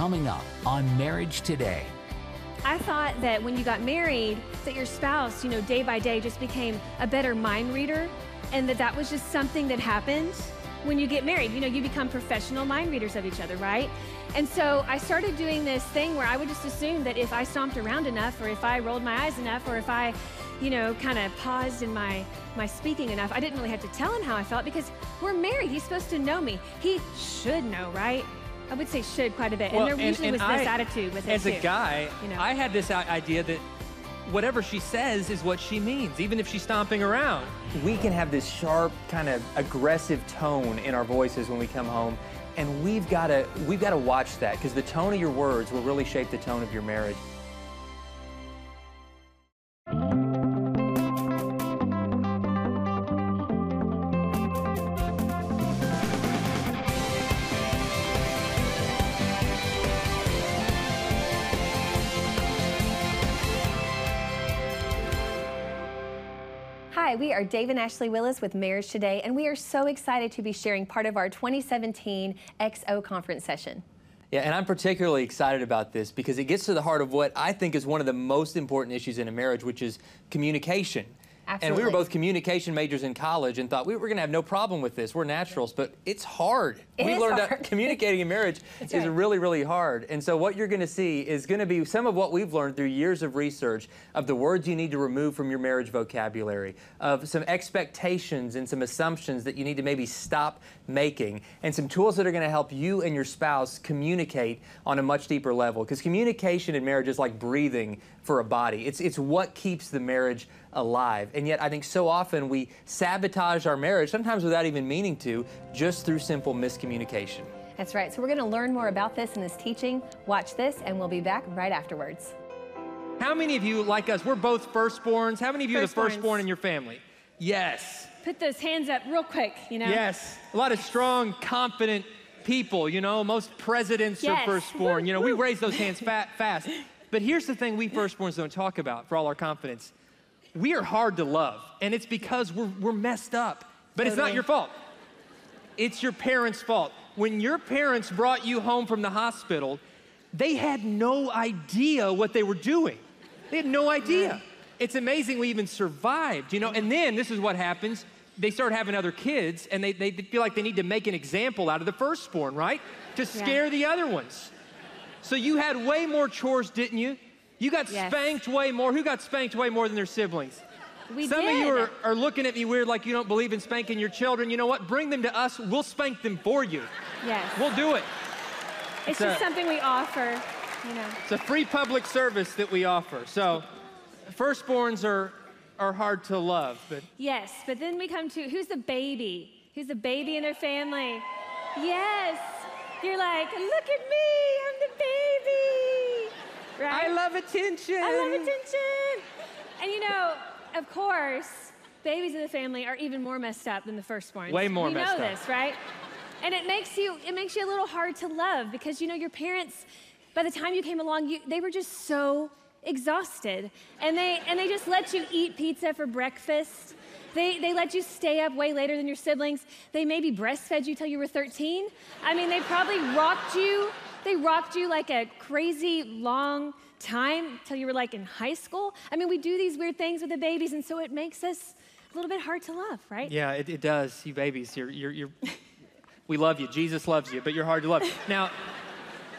coming up on Marriage Today. I thought that when you got married, that your spouse, you know, day by day just became a better mind reader and that that was just something that happened when you get married. You know, you become professional mind readers of each other, right? And so I started doing this thing where I would just assume that if I stomped around enough or if I rolled my eyes enough or if I, you know, kind of paused in my my speaking enough, I didn't really have to tell him how I felt because we're married. He's supposed to know me. He should know, right? I would say should quite a bit. Well, and there usually was I, this attitude with it As too, a guy, you know. I had this idea that whatever she says is what she means, even if she's stomping around. We can have this sharp, kind of aggressive tone in our voices when we come home, and we've got to we've got to watch that because the tone of your words will really shape the tone of your marriage. We are Dave and Ashley Willis with Marriage Today, and we are so excited to be sharing part of our 2017 XO conference session. Yeah, and I'm particularly excited about this because it gets to the heart of what I think is one of the most important issues in a marriage, which is communication. And we were both communication majors in college and thought we were going to have no problem with this. We're naturals, but it's hard. It we learned hard. that communicating in marriage is right. really, really hard. And so what you're going to see is going to be some of what we've learned through years of research of the words you need to remove from your marriage vocabulary, of some expectations and some assumptions that you need to maybe stop making, and some tools that are going to help you and your spouse communicate on a much deeper level. Because communication in marriage is like breathing for a body. It's, it's what keeps the marriage alive. And yet I think so often we sabotage our marriage, sometimes without even meaning to, just through simple miscommunication. That's right. So we're going to learn more about this in this teaching. Watch this, and we'll be back right afterwards. How many of you, like us, we're both firstborns? How many of you are the firstborn in your family? Yes. Put those hands up real quick, you know? Yes. A lot of strong, confident people, you know. Most presidents Yes. are firstborn. You know, we raise those hands fa- fast. But here's the thing we firstborns don't talk about for all our confidence. We are hard to love, and it's because we're, we're messed up. But it's not your fault. It's your parents' fault. When your parents brought you home from the hospital, they had no idea what they were doing. They had no idea. It's amazing we even survived, you know. And then this is what happens. They start having other kids, and they, they feel like they need to make an example out of the firstborn, right? To scare the other ones. So you had way more chores, didn't you? You got Yes. spanked way more. Who got spanked way more than their siblings? We Some did. of you are, are looking at me weird like you don't believe in spanking your children. You know what? Bring them to us. We'll spank them for you. Yes. We'll do it. it's so- just something we offer, you know. It's a free public service that we offer. So, firstborns are, are hard to love, but Yes, but then we come to who's the baby? Who's the baby in their family? Yes. You're like, look at me, I'm the baby. Right? I love attention. I love attention. And you know, of course, babies in the family are even more messed up than the firstborn. Way more we messed know this, right? And it makes you it makes you a little hard to love because you know your parents by the time you came along, you, they were just so exhausted. And they and they just let you eat pizza for breakfast. They, they let you stay up way later than your siblings. They maybe breastfed you till you were 13. I mean, they probably rocked you. They rocked you like a crazy long time till you were like in high school. I mean, we do these weird things with the babies, and so it makes us a little bit hard to love, right? Yeah, it, it does. You babies, you're, you're, you're, we love you. Jesus loves you, but you're hard to love. Now,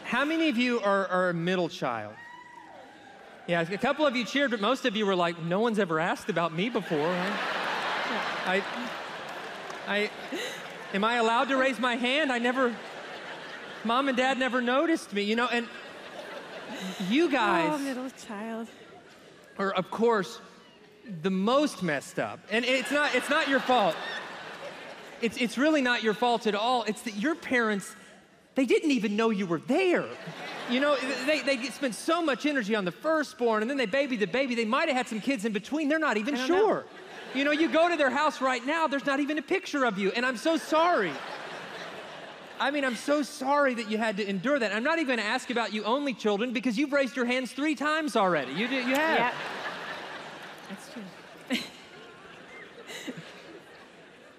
how many of you are, are a middle child? Yeah, a couple of you cheered, but most of you were like, no one's ever asked about me before. I, I, am I allowed to raise my hand? I never, mom and dad never noticed me, you know, and you guys Oh, middle child. are, of course, the most messed up. And it's not, it's not your fault. It's, it's really not your fault at all. It's that your parents, they didn't even know you were there. You know, they, they spent so much energy on the firstborn, and then they baby the baby. They might have had some kids in between. They're not even don't know. sure. You know, you go to their house right now, there's not even a picture of you, and I'm so sorry. I mean, I'm so sorry that you had to endure that. I'm not even gonna ask about you only children because you've raised your hands three times already. You, did, you have. Yeah. That's true.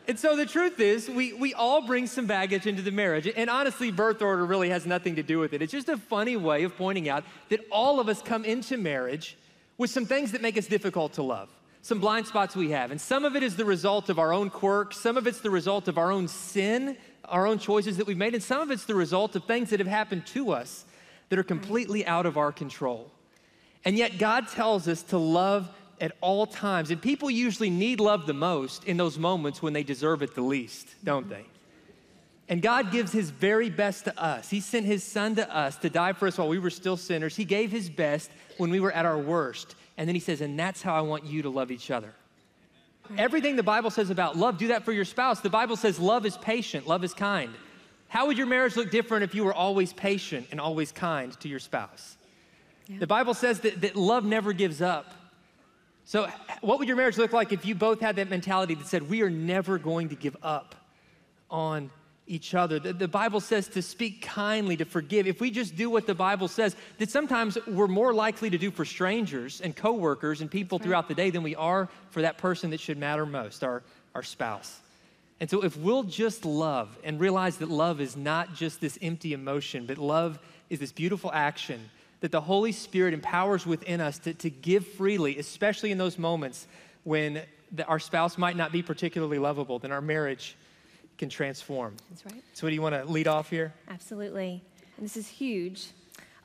And so the truth is, we, we all bring some baggage into the marriage. And honestly, birth order really has nothing to do with it. It's just a funny way of pointing out that all of us come into marriage with some things that make us difficult to love, some blind spots we have. And some of it is the result of our own quirks, some of it's the result of our own sin, our own choices that we've made, and some of it's the result of things that have happened to us that are completely out of our control. And yet, God tells us to love at all times. And people usually need love the most in those moments when they deserve it the least, don't they? And God gives His very best to us. He sent His Son to us to die for us while we were still sinners. He gave His best when we were at our worst. And then He says, and that's how I want you to love each other. Everything the Bible says about love, do that for your spouse. The Bible says love is patient, love is kind. How would your marriage look different if you were always patient and always kind to your spouse? Yeah. The Bible says that, that love never gives up. So, what would your marriage look like if you both had that mentality that said, we are never going to give up on each other? The, the, Bible says to speak kindly, to forgive. If we just do what the Bible says, that sometimes we're more likely to do for strangers and coworkers and people right. throughout the day than we are for that person that should matter most, our, our spouse. And so, if we'll just love and realize that love is not just this empty emotion, but love is this beautiful action that the Holy Spirit empowers within us to, to give freely, especially in those moments when the, our spouse might not be particularly lovable, then our marriage can transform. That's right. So, what do you want to lead off here? Absolutely. And this is huge.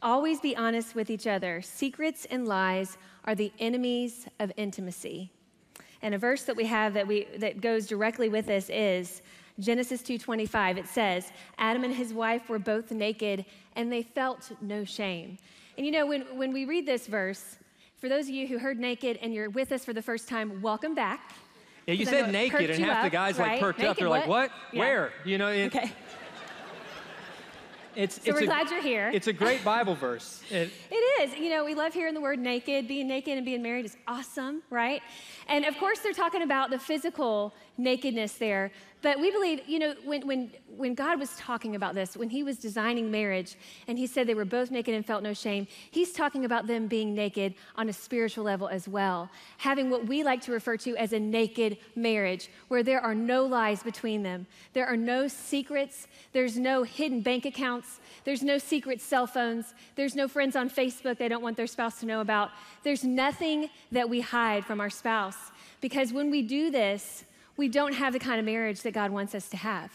Always be honest with each other. Secrets and lies are the enemies of intimacy. And a verse that we have that, we, that goes directly with this is Genesis 2:25. It says, "Adam and his wife were both naked, and they felt no shame." And you know, when, when we read this verse, for those of you who heard naked and you're with us for the first time, welcome back. Yeah, you said naked, and half up, the guys right? like perked naked, up. They're what? like, "What? Yeah. Where?" You know. It, okay. It's, so it's we're a, glad you're here. It's a great Bible verse. It, it is. You know, we love hearing the word naked. Being naked and being married is awesome, right? And of course, they're talking about the physical nakedness there. But we believe, you know, when, when, when God was talking about this, when he was designing marriage, and he said they were both naked and felt no shame, he's talking about them being naked on a spiritual level as well. Having what we like to refer to as a naked marriage, where there are no lies between them. There are no secrets. There's no hidden bank accounts. There's no secret cell phones. There's no friends on Facebook they don't want their spouse to know about. There's nothing that we hide from our spouse. Because when we do this, we don't have the kind of marriage that God wants us to have.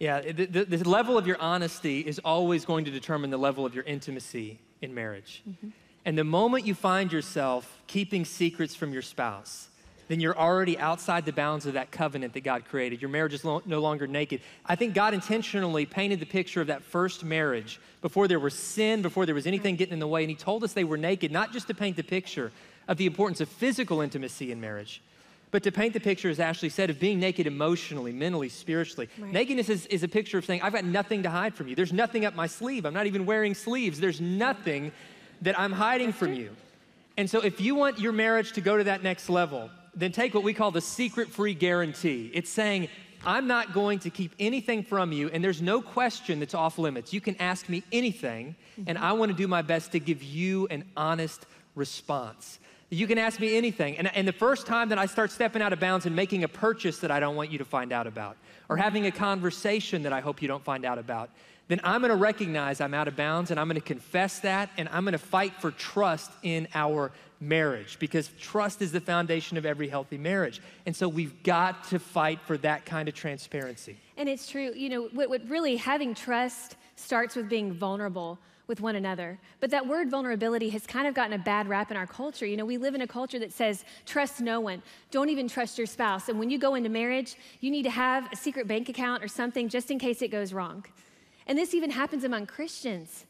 Yeah, the, the, the level of your honesty is always going to determine the level of your intimacy in marriage. Mm-hmm. And the moment you find yourself keeping secrets from your spouse, then you're already outside the bounds of that covenant that God created. Your marriage is lo- no longer naked. I think God intentionally painted the picture of that first marriage before there was sin, before there was anything getting in the way. And He told us they were naked, not just to paint the picture of the importance of physical intimacy in marriage, but to paint the picture, as Ashley said, of being naked emotionally, mentally, spiritually. Right. Nakedness is, is a picture of saying, I've got nothing to hide from you. There's nothing up my sleeve. I'm not even wearing sleeves. There's nothing that I'm hiding from you. And so, if you want your marriage to go to that next level, then take what we call the secret free guarantee. It's saying, I'm not going to keep anything from you, and there's no question that's off limits. You can ask me anything, and mm-hmm. I want to do my best to give you an honest response. You can ask me anything. And, and the first time that I start stepping out of bounds and making a purchase that I don't want you to find out about, or having a conversation that I hope you don't find out about, then I'm gonna recognize I'm out of bounds and I'm gonna confess that and I'm gonna fight for trust in our marriage because trust is the foundation of every healthy marriage. And so we've got to fight for that kind of transparency. And it's true, you know, what, what really having trust starts with being vulnerable with one another. But that word vulnerability has kind of gotten a bad rap in our culture. You know, we live in a culture that says, trust no one. Don't even trust your spouse. And when you go into marriage, you need to have a secret bank account or something just in case it goes wrong. And this even happens among Christians.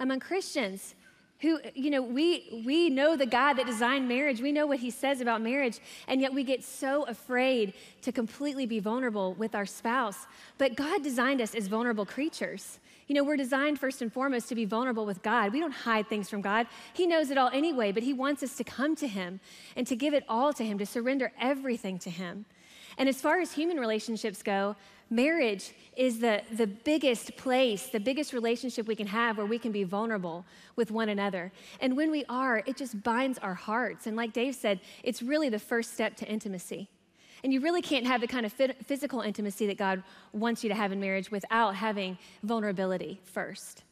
Among Christians who, you know, we, we know the God that designed marriage. We know what he says about marriage. And yet we get so afraid to completely be vulnerable with our spouse. But God designed us as vulnerable creatures. You know, we're designed first and foremost to be vulnerable with God. We don't hide things from God. He knows it all anyway, but He wants us to come to Him and to give it all to Him, to surrender everything to Him. And as far as human relationships go, marriage is the, the biggest place, the biggest relationship we can have where we can be vulnerable with one another. And when we are, it just binds our hearts. And like Dave said, it's really the first step to intimacy. And you really can't have the kind of physical intimacy that God wants you to have in marriage without having vulnerability first.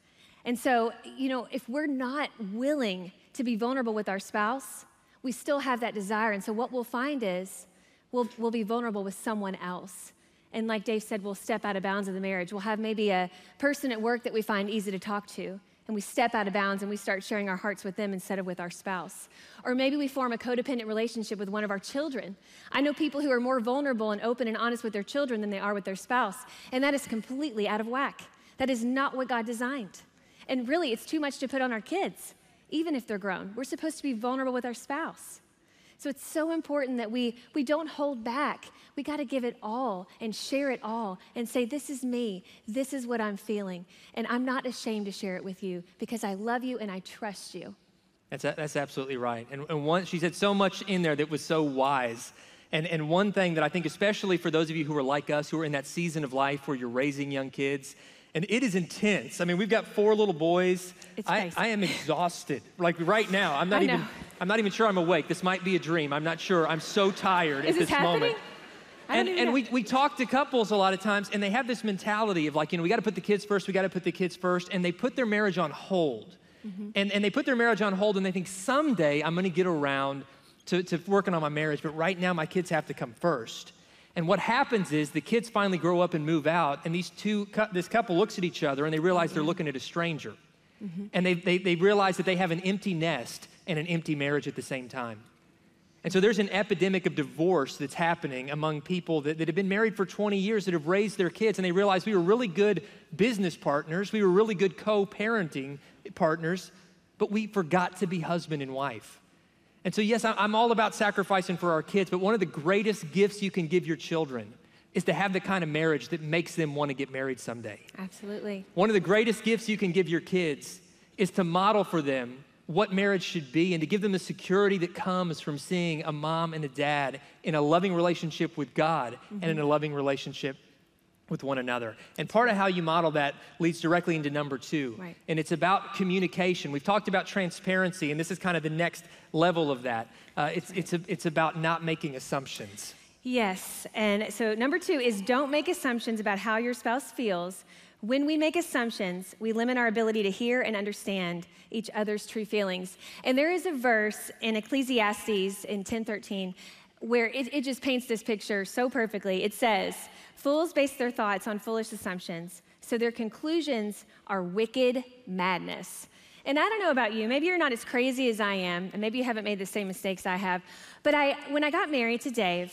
And so, you know, if we're not willing to be vulnerable with our spouse, we still have that desire. And so, what we'll find is we'll, we'll be vulnerable with someone else. And like Dave said, we'll step out of bounds of the marriage. We'll have maybe a person at work that we find easy to talk to and we step out of bounds and we start sharing our hearts with them instead of with our spouse. Or maybe we form a codependent relationship with one of our children. I know people who are more vulnerable and open and honest with their children than they are with their spouse, and that is completely out of whack. That is not what God designed. And really, it's too much to put on our kids, even if they're grown. We're supposed to be vulnerable with our spouse. So it's so important that we, we don't hold back. We got to give it all and share it all and say, This is me. This is what I'm feeling. And I'm not ashamed to share it with you because I love you and I trust you. That's, that's absolutely right. And, and one, she said so much in there that was so wise. And, and one thing that I think, especially for those of you who are like us, who are in that season of life where you're raising young kids, and it is intense. I mean, we've got four little boys. It's I, I am exhausted. Like right now, I'm not even. I'm not even sure I'm awake. This might be a dream. I'm not sure. I'm so tired is at this, this moment. And, and we, we talk to couples a lot of times, and they have this mentality of like, you know, we got to put the kids first, we got to put the kids first, and they put their marriage on hold. Mm-hmm. And, and they put their marriage on hold, and they think someday I'm going to get around to, to working on my marriage, but right now my kids have to come first. And what happens is the kids finally grow up and move out, and these two, this couple looks at each other and they realize they're looking at a stranger. Mm-hmm. And they, they, they realize that they have an empty nest and an empty marriage at the same time. And so there's an epidemic of divorce that's happening among people that, that have been married for 20 years, that have raised their kids, and they realize we were really good business partners, we were really good co parenting partners, but we forgot to be husband and wife. And so, yes, I'm all about sacrificing for our kids, but one of the greatest gifts you can give your children is to have the kind of marriage that makes them want to get married someday. Absolutely. One of the greatest gifts you can give your kids is to model for them what marriage should be and to give them the security that comes from seeing a mom and a dad in a loving relationship with God mm-hmm. and in a loving relationship with one another. And part of how you model that leads directly into number two. Right. And it's about communication. We've talked about transparency, and this is kind of the next level of that. Uh, it's, it's, a, it's about not making assumptions. Yes. And so number two is don't make assumptions about how your spouse feels. When we make assumptions, we limit our ability to hear and understand each other's true feelings. And there is a verse in Ecclesiastes in 1013 where it, it just paints this picture so perfectly. It says, Fools base their thoughts on foolish assumptions, so their conclusions are wicked madness. And I don't know about you, maybe you're not as crazy as I am, and maybe you haven't made the same mistakes I have. But I, when I got married to Dave,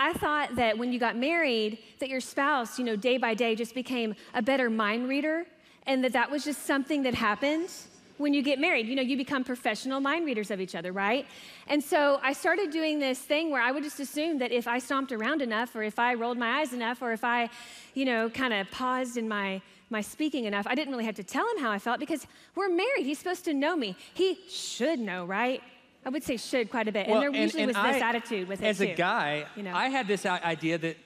I thought that when you got married, that your spouse, you know, day by day just became a better mind reader, and that that was just something that happened when you get married. You know, you become professional mind readers of each other, right? And so I started doing this thing where I would just assume that if I stomped around enough, or if I rolled my eyes enough, or if I, you know, kind of paused in my my speaking enough, I didn't really have to tell him how I felt because we're married. He's supposed to know me. He should know, right? I would say should quite a bit. Well, and there and, usually and was I, this attitude with it as too. As a guy, you know? I had this idea that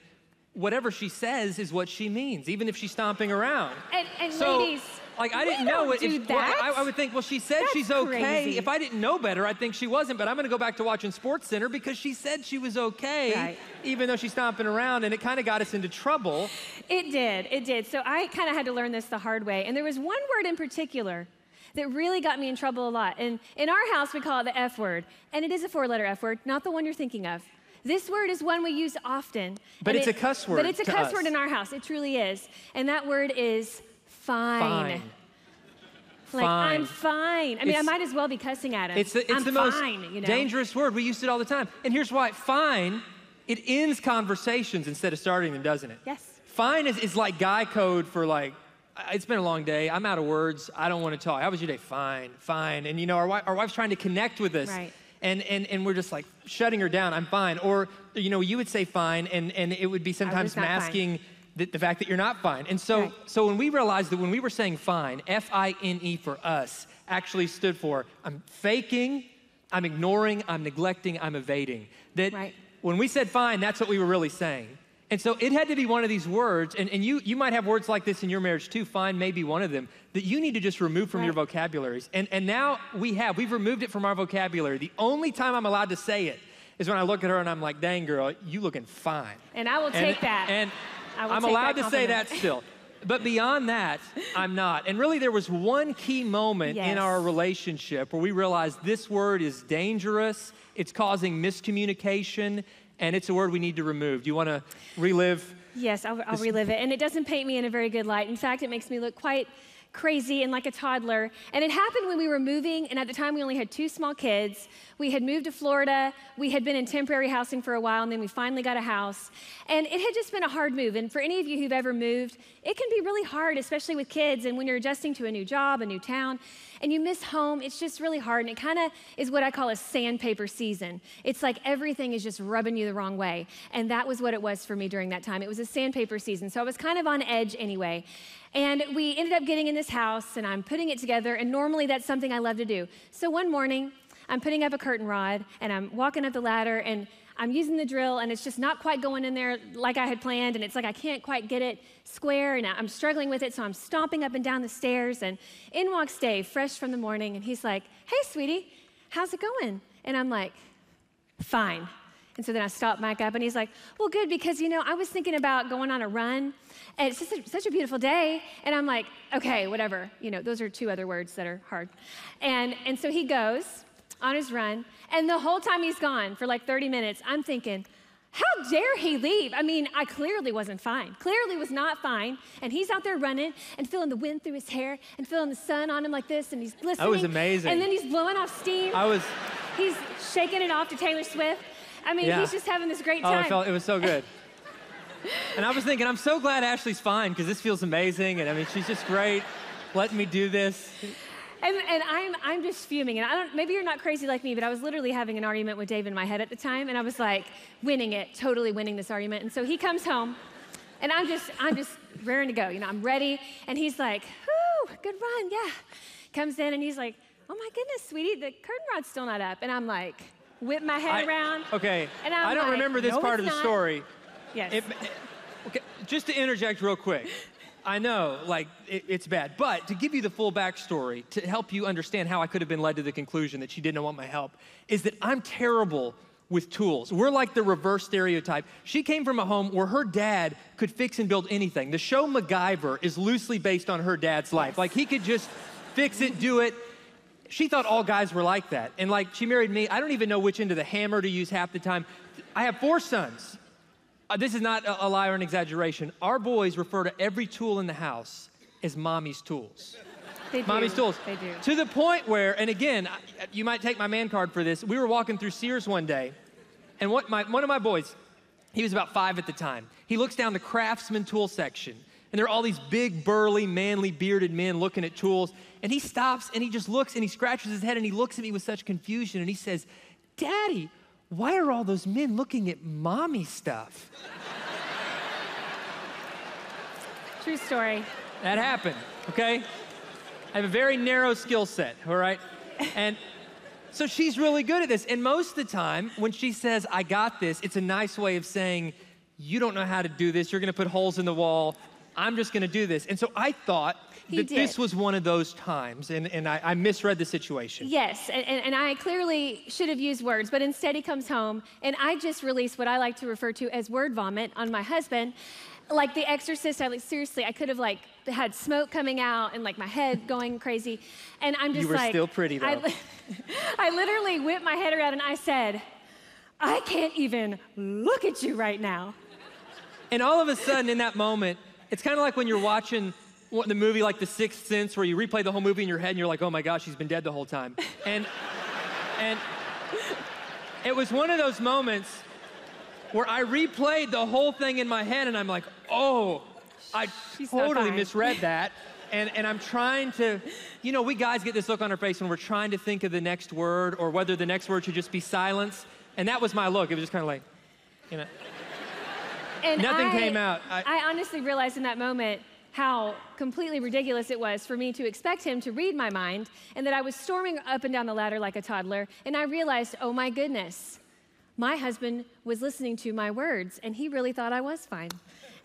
whatever she says is what she means, even if she's stomping around. And, and so, ladies, like I didn't know it. If. Well, I, I, would think, well, she said That's she's okay. Crazy. If I didn't know better, I'd think she wasn't. But I'm going to go back to watching SportsCenter because she said she was okay, right. even though she's stomping around, and it kind of got us into trouble. It did. It did. So I kind of had to learn this the hard way. And there was one word in particular that really got me in trouble a lot. And in our house, we call it the F word, and it is a four-letter F word, not the one you're thinking of. This word is one we use often. But it's it, a cuss word. But it's a cuss us. word in our house. It truly is. And that word is fine. Fine. Like, fine. I'm fine. I mean, It's- I might as well be cussing at him. It's the, it's I'm the most fine, you know? dangerous word. We use it all the time. And here's why fine, it ends conversations instead of starting them, doesn't it? Yes. Fine is, is like guy code for like, it's been a long day. I'm out of words. I don't want to talk. How was your day? Fine, fine. And you know, our, wife, our wife's trying to connect with us. Right. And, and, and we're just like shutting her down. I'm fine. Or, you know, you would say fine, and, and it would be sometimes masking fine. The, the, fact that you're not fine. And so, Right. so when we realized that when we were saying fine, F I N E for us actually stood for I'm faking, I'm ignoring, I'm neglecting, I'm evading. That Right. when we said fine, that's what we were really saying. And so it had to be one of these words, and, and you, you might have words like this in your marriage too, fine may be one of them, that you need to just remove from your vocabularies. And, and now we have, we've removed it from our vocabulary. The only time I'm allowed to say it is when I look at her and I'm like, dang girl, you looking fine. And I will take that. And I I'm allowed to say that still. But beyond that, I'm not. And really, there was one key moment in our relationship where we realized this word is dangerous, it's causing miscommunication, and it's a word we need to remove. Do you want to relive? Yes, I'll, I'll relive it. And it doesn't paint me in a very good light. In fact, it makes me look quite crazy and like a toddler. And it happened when we were moving, and at the time we only had two small kids. We had moved to Florida. We had been in temporary housing for a while, and then we finally got a house. And it had just been a hard move. And for any of you who've ever moved, it can be really hard, especially with kids and when you're adjusting to a new job, a new town, and you miss home. It's just really hard. And it kind of is what I call a sandpaper season. It's like everything is just rubbing you the wrong way. And that was what it was for me during that time. It was a sandpaper season. So I was kind of on edge anyway. And we ended up getting in this house, and I'm putting it together. And normally that's something I love to do. So one morning, I'm putting up a curtain rod, and I'm walking up the ladder, and I'm using the drill, and it's just not quite going in there like I had planned. And it's like I can't quite get it square, and I'm struggling with it. So I'm stomping up and down the stairs. And in walks Dave, fresh from the morning, and he's like, Hey, sweetie, how's it going? And I'm like, Fine. And so then I stopped back up, and he's like, Well, good, because you know, I was thinking about going on a run, and it's just a, such a beautiful day. And I'm like, Okay, whatever. You know, those are two other words that are hard. And, and so he goes on his run, and the whole time he's gone for like 30 minutes, I'm thinking, how dare he leave? I mean, I clearly wasn't fine. Clearly was not fine. And he's out there running and feeling the wind through his hair and feeling the sun on him like this, and he's glistening. That was amazing. And then he's blowing off steam. I was, He's shaking it off to Taylor Swift. I mean, Yeah. he's just having this great time. oh, it, felt, it was so good. and I was thinking, I'm so glad Ashley's fine because this feels amazing. And I mean, she's just great letting me do this. and, and I'm, I'm just fuming. And I don't, maybe you're not crazy like me, but I was literally having an argument with Dave in my head at the time. And I was like winning it, totally winning this argument. And so he comes home, and I'm just, I'm just raring to go. You know, I'm ready. And he's like, whoo, good run, yeah. Comes in, and he's like, oh my goodness, sweetie, the curtain rod's still not up. And I'm like, whip my head I- around. Okay, And I'm I don't like, remember this "No, part of the not." story. Yes. It, okay, just to interject real quick, I know, like, it, it's bad, but to give you the full backstory, to help you understand how I could have been led to the conclusion that she didn't want my help, is that I'm terrible with tools. We're like the reverse stereotype. She came from a home where her dad could fix and build anything. The show MacGyver is loosely based on her dad's life. Like, he could just fix it, do it. She thought all guys were like that. And like, she married me. I don't even know which end of the hammer to use half the time. I have four sons. Uh, this is not a, a lie or an exaggeration. Our boys refer to every tool in the house as mommy's tools. they do. Mommy's tools. They do. To the point where, and again, I- you might take my man card for this. We were walking through Sears one day, and what my, one of my boys, he was about five at the time. He looks down the craftsman tool section, and there are all these big, burly, manly, bearded men looking at tools. And he stops and he just looks and he scratches his head and he looks at me with such confusion and he says, Daddy, why are all those men looking at mommy stuff? True story. That happened, okay? I have a very narrow skill set, all right? And so she's really good at this. And most of the time, when she says, I got this, it's a nice way of saying, You don't know how to do this. You're gonna put holes in the wall. I'm just gonna do this. And so I thought He that this was one of those times, and, and I, I misread the situation. Yes, and, and, I clearly should have used words, but instead he comes home, and I just released what I like to refer to as word vomit on my husband. Like The Exorcist, I like seriously, I could have like had smoke coming out and like my head going crazy, and I'm just you were like, still pretty, I, though. li- I literally whipped my head around and I said, I can't even look at you right now. And all of a sudden, in that moment, it's kind of like when you're watching the movie like The Sixth Sense, where you replay the whole movie in your head and you're like, oh my gosh, she's been dead the whole time. And, and it was one of those moments where I replayed the whole thing in my head and I'm like, oh, I She's totally misread that. And, and I'm trying to, you know, we guys get this look on our face when we're trying to think of the next word or whether the next word should just be silence. And that was my look. It was just kind of like, you know. And Nothing I- came out. I- I honestly realized in that moment how completely ridiculous it was for me to expect him to read my mind and that I was storming up and down the ladder like a toddler. And I realized, oh my goodness, my husband was listening to my words and he really thought I was fine.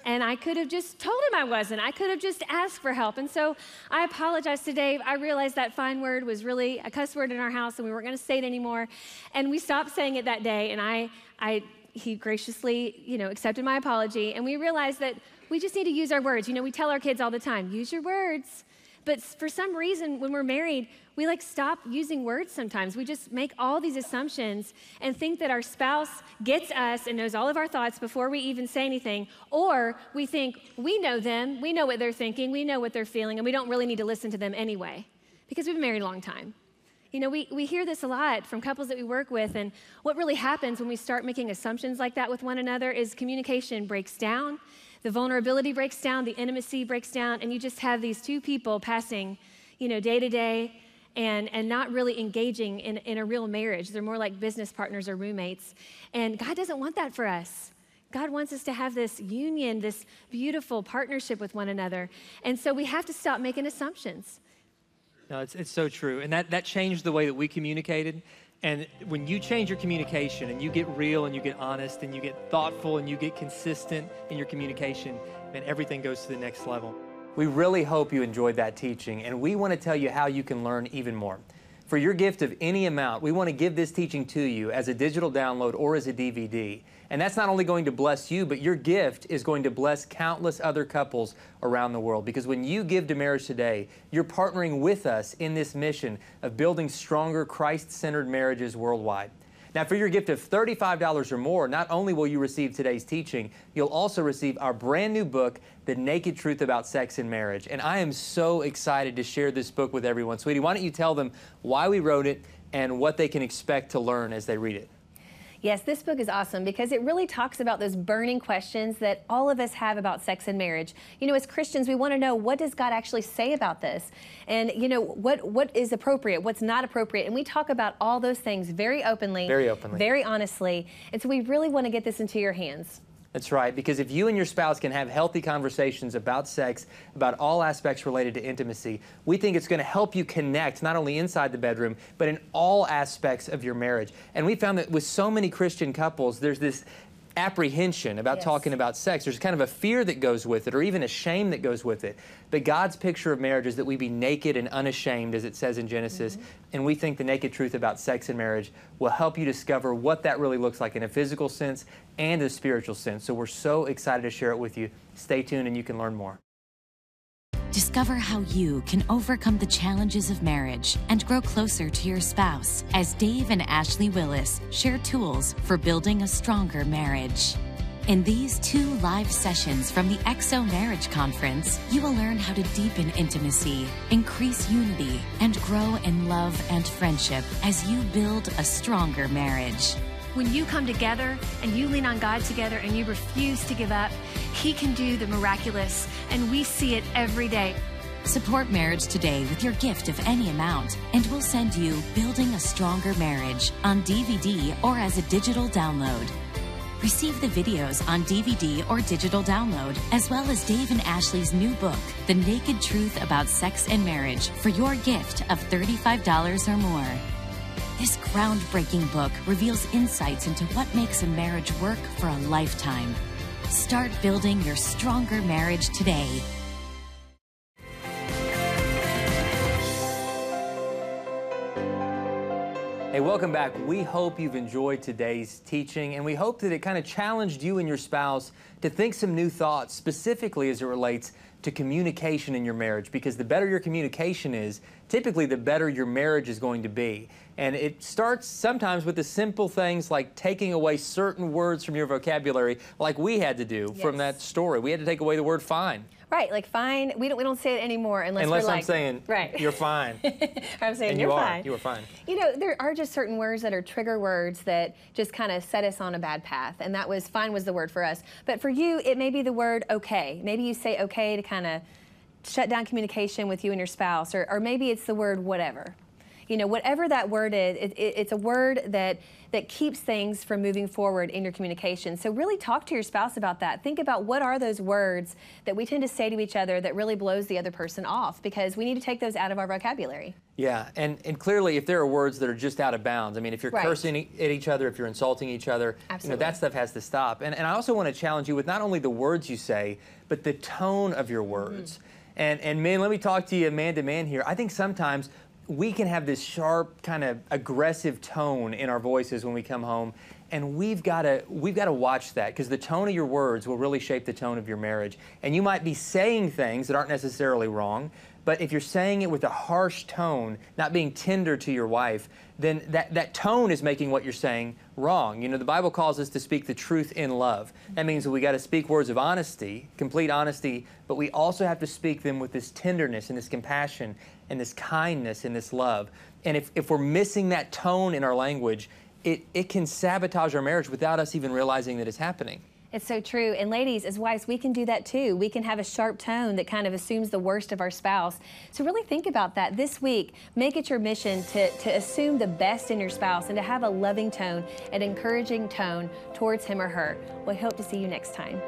And I could have just told him I wasn't. I could have just asked for help. And so I apologized to Dave. I realized that fine word was really a cuss word in our house and we weren't going to say it anymore. And we stopped saying it that day. And I, I, he graciously, you know, accepted my apology. And we realized that we just need to use our words. You know, we tell our kids all the time, use your words. But for some reason, when we're married, we like stop using words sometimes. We just make all these assumptions and think that our spouse gets us and knows all of our thoughts before we even say anything. Or we think we know them, we know what they're thinking, we know what they're feeling, and we don't really need to listen to them anyway because we've been married a long time. You know, we, we hear this a lot from couples that we work with, and what really happens when we start making assumptions like that with one another is communication breaks down the vulnerability breaks down, the intimacy breaks down, and you just have these two people passing, you know, day to day and, and not really engaging in, in a real marriage. They're more like business partners or roommates. And God doesn't want that for us. God wants us to have this union, this beautiful partnership with one another. And so we have to stop making assumptions. No, it's, it's so true. And that, that changed the way that we communicated. And when you change your communication and you get real and you get honest and you get thoughtful and you get consistent in your communication, then everything goes to the next level. We really hope you enjoyed that teaching, and we want to tell you how you can learn even more. For your gift of any amount, we want to give this teaching to you as a digital download or as a DVD. And that's not only going to bless you, but your gift is going to bless countless other couples around the world. Because when you give to Marriage Today, you're partnering with us in this mission of building stronger, Christ centered marriages worldwide. Now, for your gift of $35 or more, not only will you receive today's teaching, you'll also receive our brand new book, The Naked Truth About Sex and Marriage. And I am so excited to share this book with everyone. Sweetie, why don't you tell them why we wrote it and what they can expect to learn as they read it? Yes, this book is awesome because it really talks about those burning questions that all of us have about sex and marriage. You know, as Christians, we want to know what does God actually say about this? And you know, what what is appropriate, what's not appropriate? And we talk about all those things very openly, very openly, very honestly. And so we really want to get this into your hands. That's right, because if you and your spouse can have healthy conversations about sex, about all aspects related to intimacy, we think it's going to help you connect not only inside the bedroom, but in all aspects of your marriage. And we found that with so many Christian couples, there's this apprehension about yes. talking about sex. There's kind of a fear that goes with it, or even a shame that goes with it. But God's picture of marriage is that we be naked and unashamed, as it says in Genesis. Mm -hmm. And we think the naked truth about sex and marriage will help you discover what that really looks like in a physical sense and a spiritual sense. So we're so excited to share it with you. Stay tuned and you can learn more. Discover how you can overcome the challenges of marriage and grow closer to your spouse as Dave and Ashley Willis share tools for building a stronger marriage. In these two live sessions from the XO Marriage Conference, you will learn how to deepen intimacy, increase unity, and grow in love and friendship as you build a stronger marriage. When you come together and you lean on God together and you refuse to give up, He can do the miraculous, and we see it every day. Support marriage today with your gift of any amount, and we'll send you Building a Stronger Marriage on DVD or as a digital download. Receive the videos on DVD or digital download, as well as Dave and Ashley's new book, The Naked Truth About Sex and Marriage, for your gift of $35 or more. This groundbreaking book reveals insights into what makes a marriage work for a lifetime. Start building your stronger marriage today. Hey, welcome back. We hope you've enjoyed today's teaching, and we hope that it kind of challenged you and your spouse to think some new thoughts, specifically as it relates to communication in your marriage because the better your communication is, typically the better your marriage is going to be. And it starts sometimes with the simple things like taking away certain words from your vocabulary, like we had to do yes. from that story. We had to take away the word fine. Right, like fine. We don't we don't say it anymore unless, unless we're I'm like, saying right. you're fine. I'm saying and you're you fine. You are fine. You know, there are just certain words that are trigger words that just kind of set us on a bad path, and that was fine was the word for us. But for you, it may be the word okay. Maybe you say okay to kind of shut down communication with you and your spouse, or, or maybe it's the word whatever. You know, whatever that word is, it, it, it's a word that that keeps things from moving forward in your communication. So really talk to your spouse about that. Think about what are those words that we tend to say to each other that really blows the other person off because we need to take those out of our vocabulary. Yeah, and, and clearly, if there are words that are just out of bounds, I mean, if you're Right. cursing at each other, if you're insulting each other, you know, Absolutely. that stuff has to stop. And, and I also want to challenge you with not only the words you say, but the tone of your words. Mm-hmm. And, and man, let me talk to you man to man here. I think sometimes we can have this sharp, kind of aggressive tone in our voices when we come home. And we've got to we've got to watch that because the tone of your words will really shape the tone of your marriage. And you might be saying things that aren't necessarily wrong, but if you're saying it with a harsh tone, not being tender to your wife, then that, that tone is making what you're saying wrong. You know, the Bible calls us to speak the truth in love. That means that we got to speak words of honesty, complete honesty, but we also have to speak them with this tenderness and this compassion and this kindness and this love. And if, if we're missing that tone in our language, it, it can sabotage our marriage without us even realizing that it's happening. It's so true. And ladies, as wives, we can do that too. We can have a sharp tone that kind of assumes the worst of our spouse. So really think about that this week. Make it your mission to, to assume the best in your spouse and to have a loving tone, an encouraging tone towards him or her. We hope to see you next time.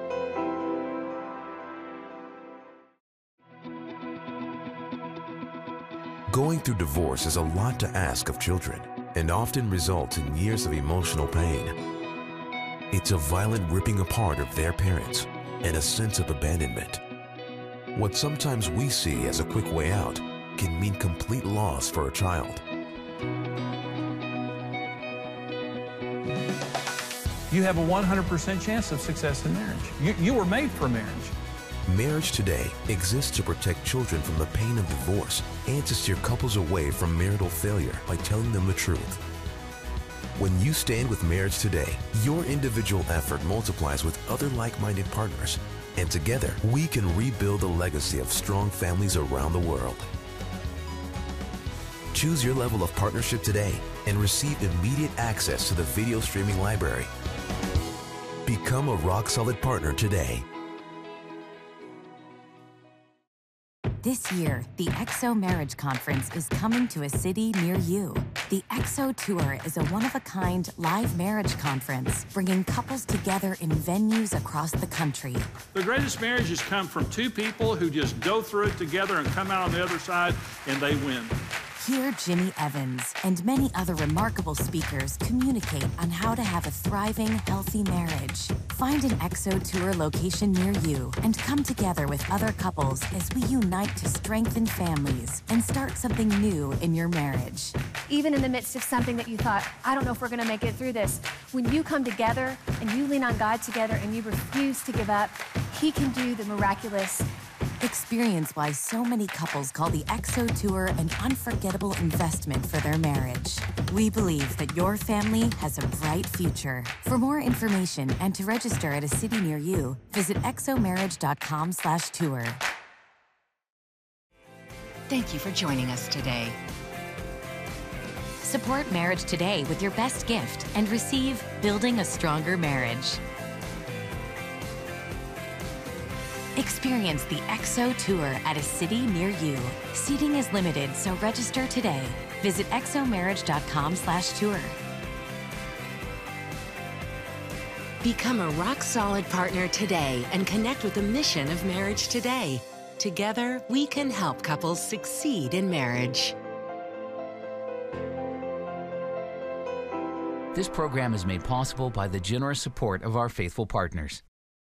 Going through divorce is a lot to ask of children and often results in years of emotional pain. It's a violent ripping apart of their parents and a sense of abandonment. What sometimes we see as a quick way out can mean complete loss for a child. You have a 100% chance of success in marriage. You, you were made for marriage. Marriage Today exists to protect children from the pain of divorce and to steer couples away from marital failure by telling them the truth. When you stand with Marriage Today, your individual effort multiplies with other like-minded partners, and together we can rebuild a legacy of strong families around the world. Choose your level of partnership today and receive immediate access to the video streaming library. Become a rock-solid partner today. This year, the XO Marriage Conference is coming to a city near you. The XO Tour is a one of a kind live marriage conference bringing couples together in venues across the country. The greatest marriages come from two people who just go through it together and come out on the other side and they win. Hear Jimmy Evans and many other remarkable speakers communicate on how to have a thriving, healthy marriage. Find an XO Tour location near you and come together with other couples as we unite to strengthen families and start something new in your marriage. even in the midst of something that you thought, I don't know if we're going to make it through this, when you come together and you lean on God together and you refuse to give up, He can do the miraculous. Experience why so many couples call the XO Tour an unforgettable investment for their marriage. We believe that your family has a bright future. For more information and to register at a city near you, visit xomarriage.com/tour. Thank you for joining us today. Support marriage today with your best gift and receive Building a Stronger Marriage. Experience the XO Tour at a city near you. Seating is limited, so register today. Visit xomarriage.com slash tour. Become a rock solid partner today and connect with the mission of Marriage Today. Together, we can help couples succeed in marriage. This program is made possible by the generous support of our faithful partners.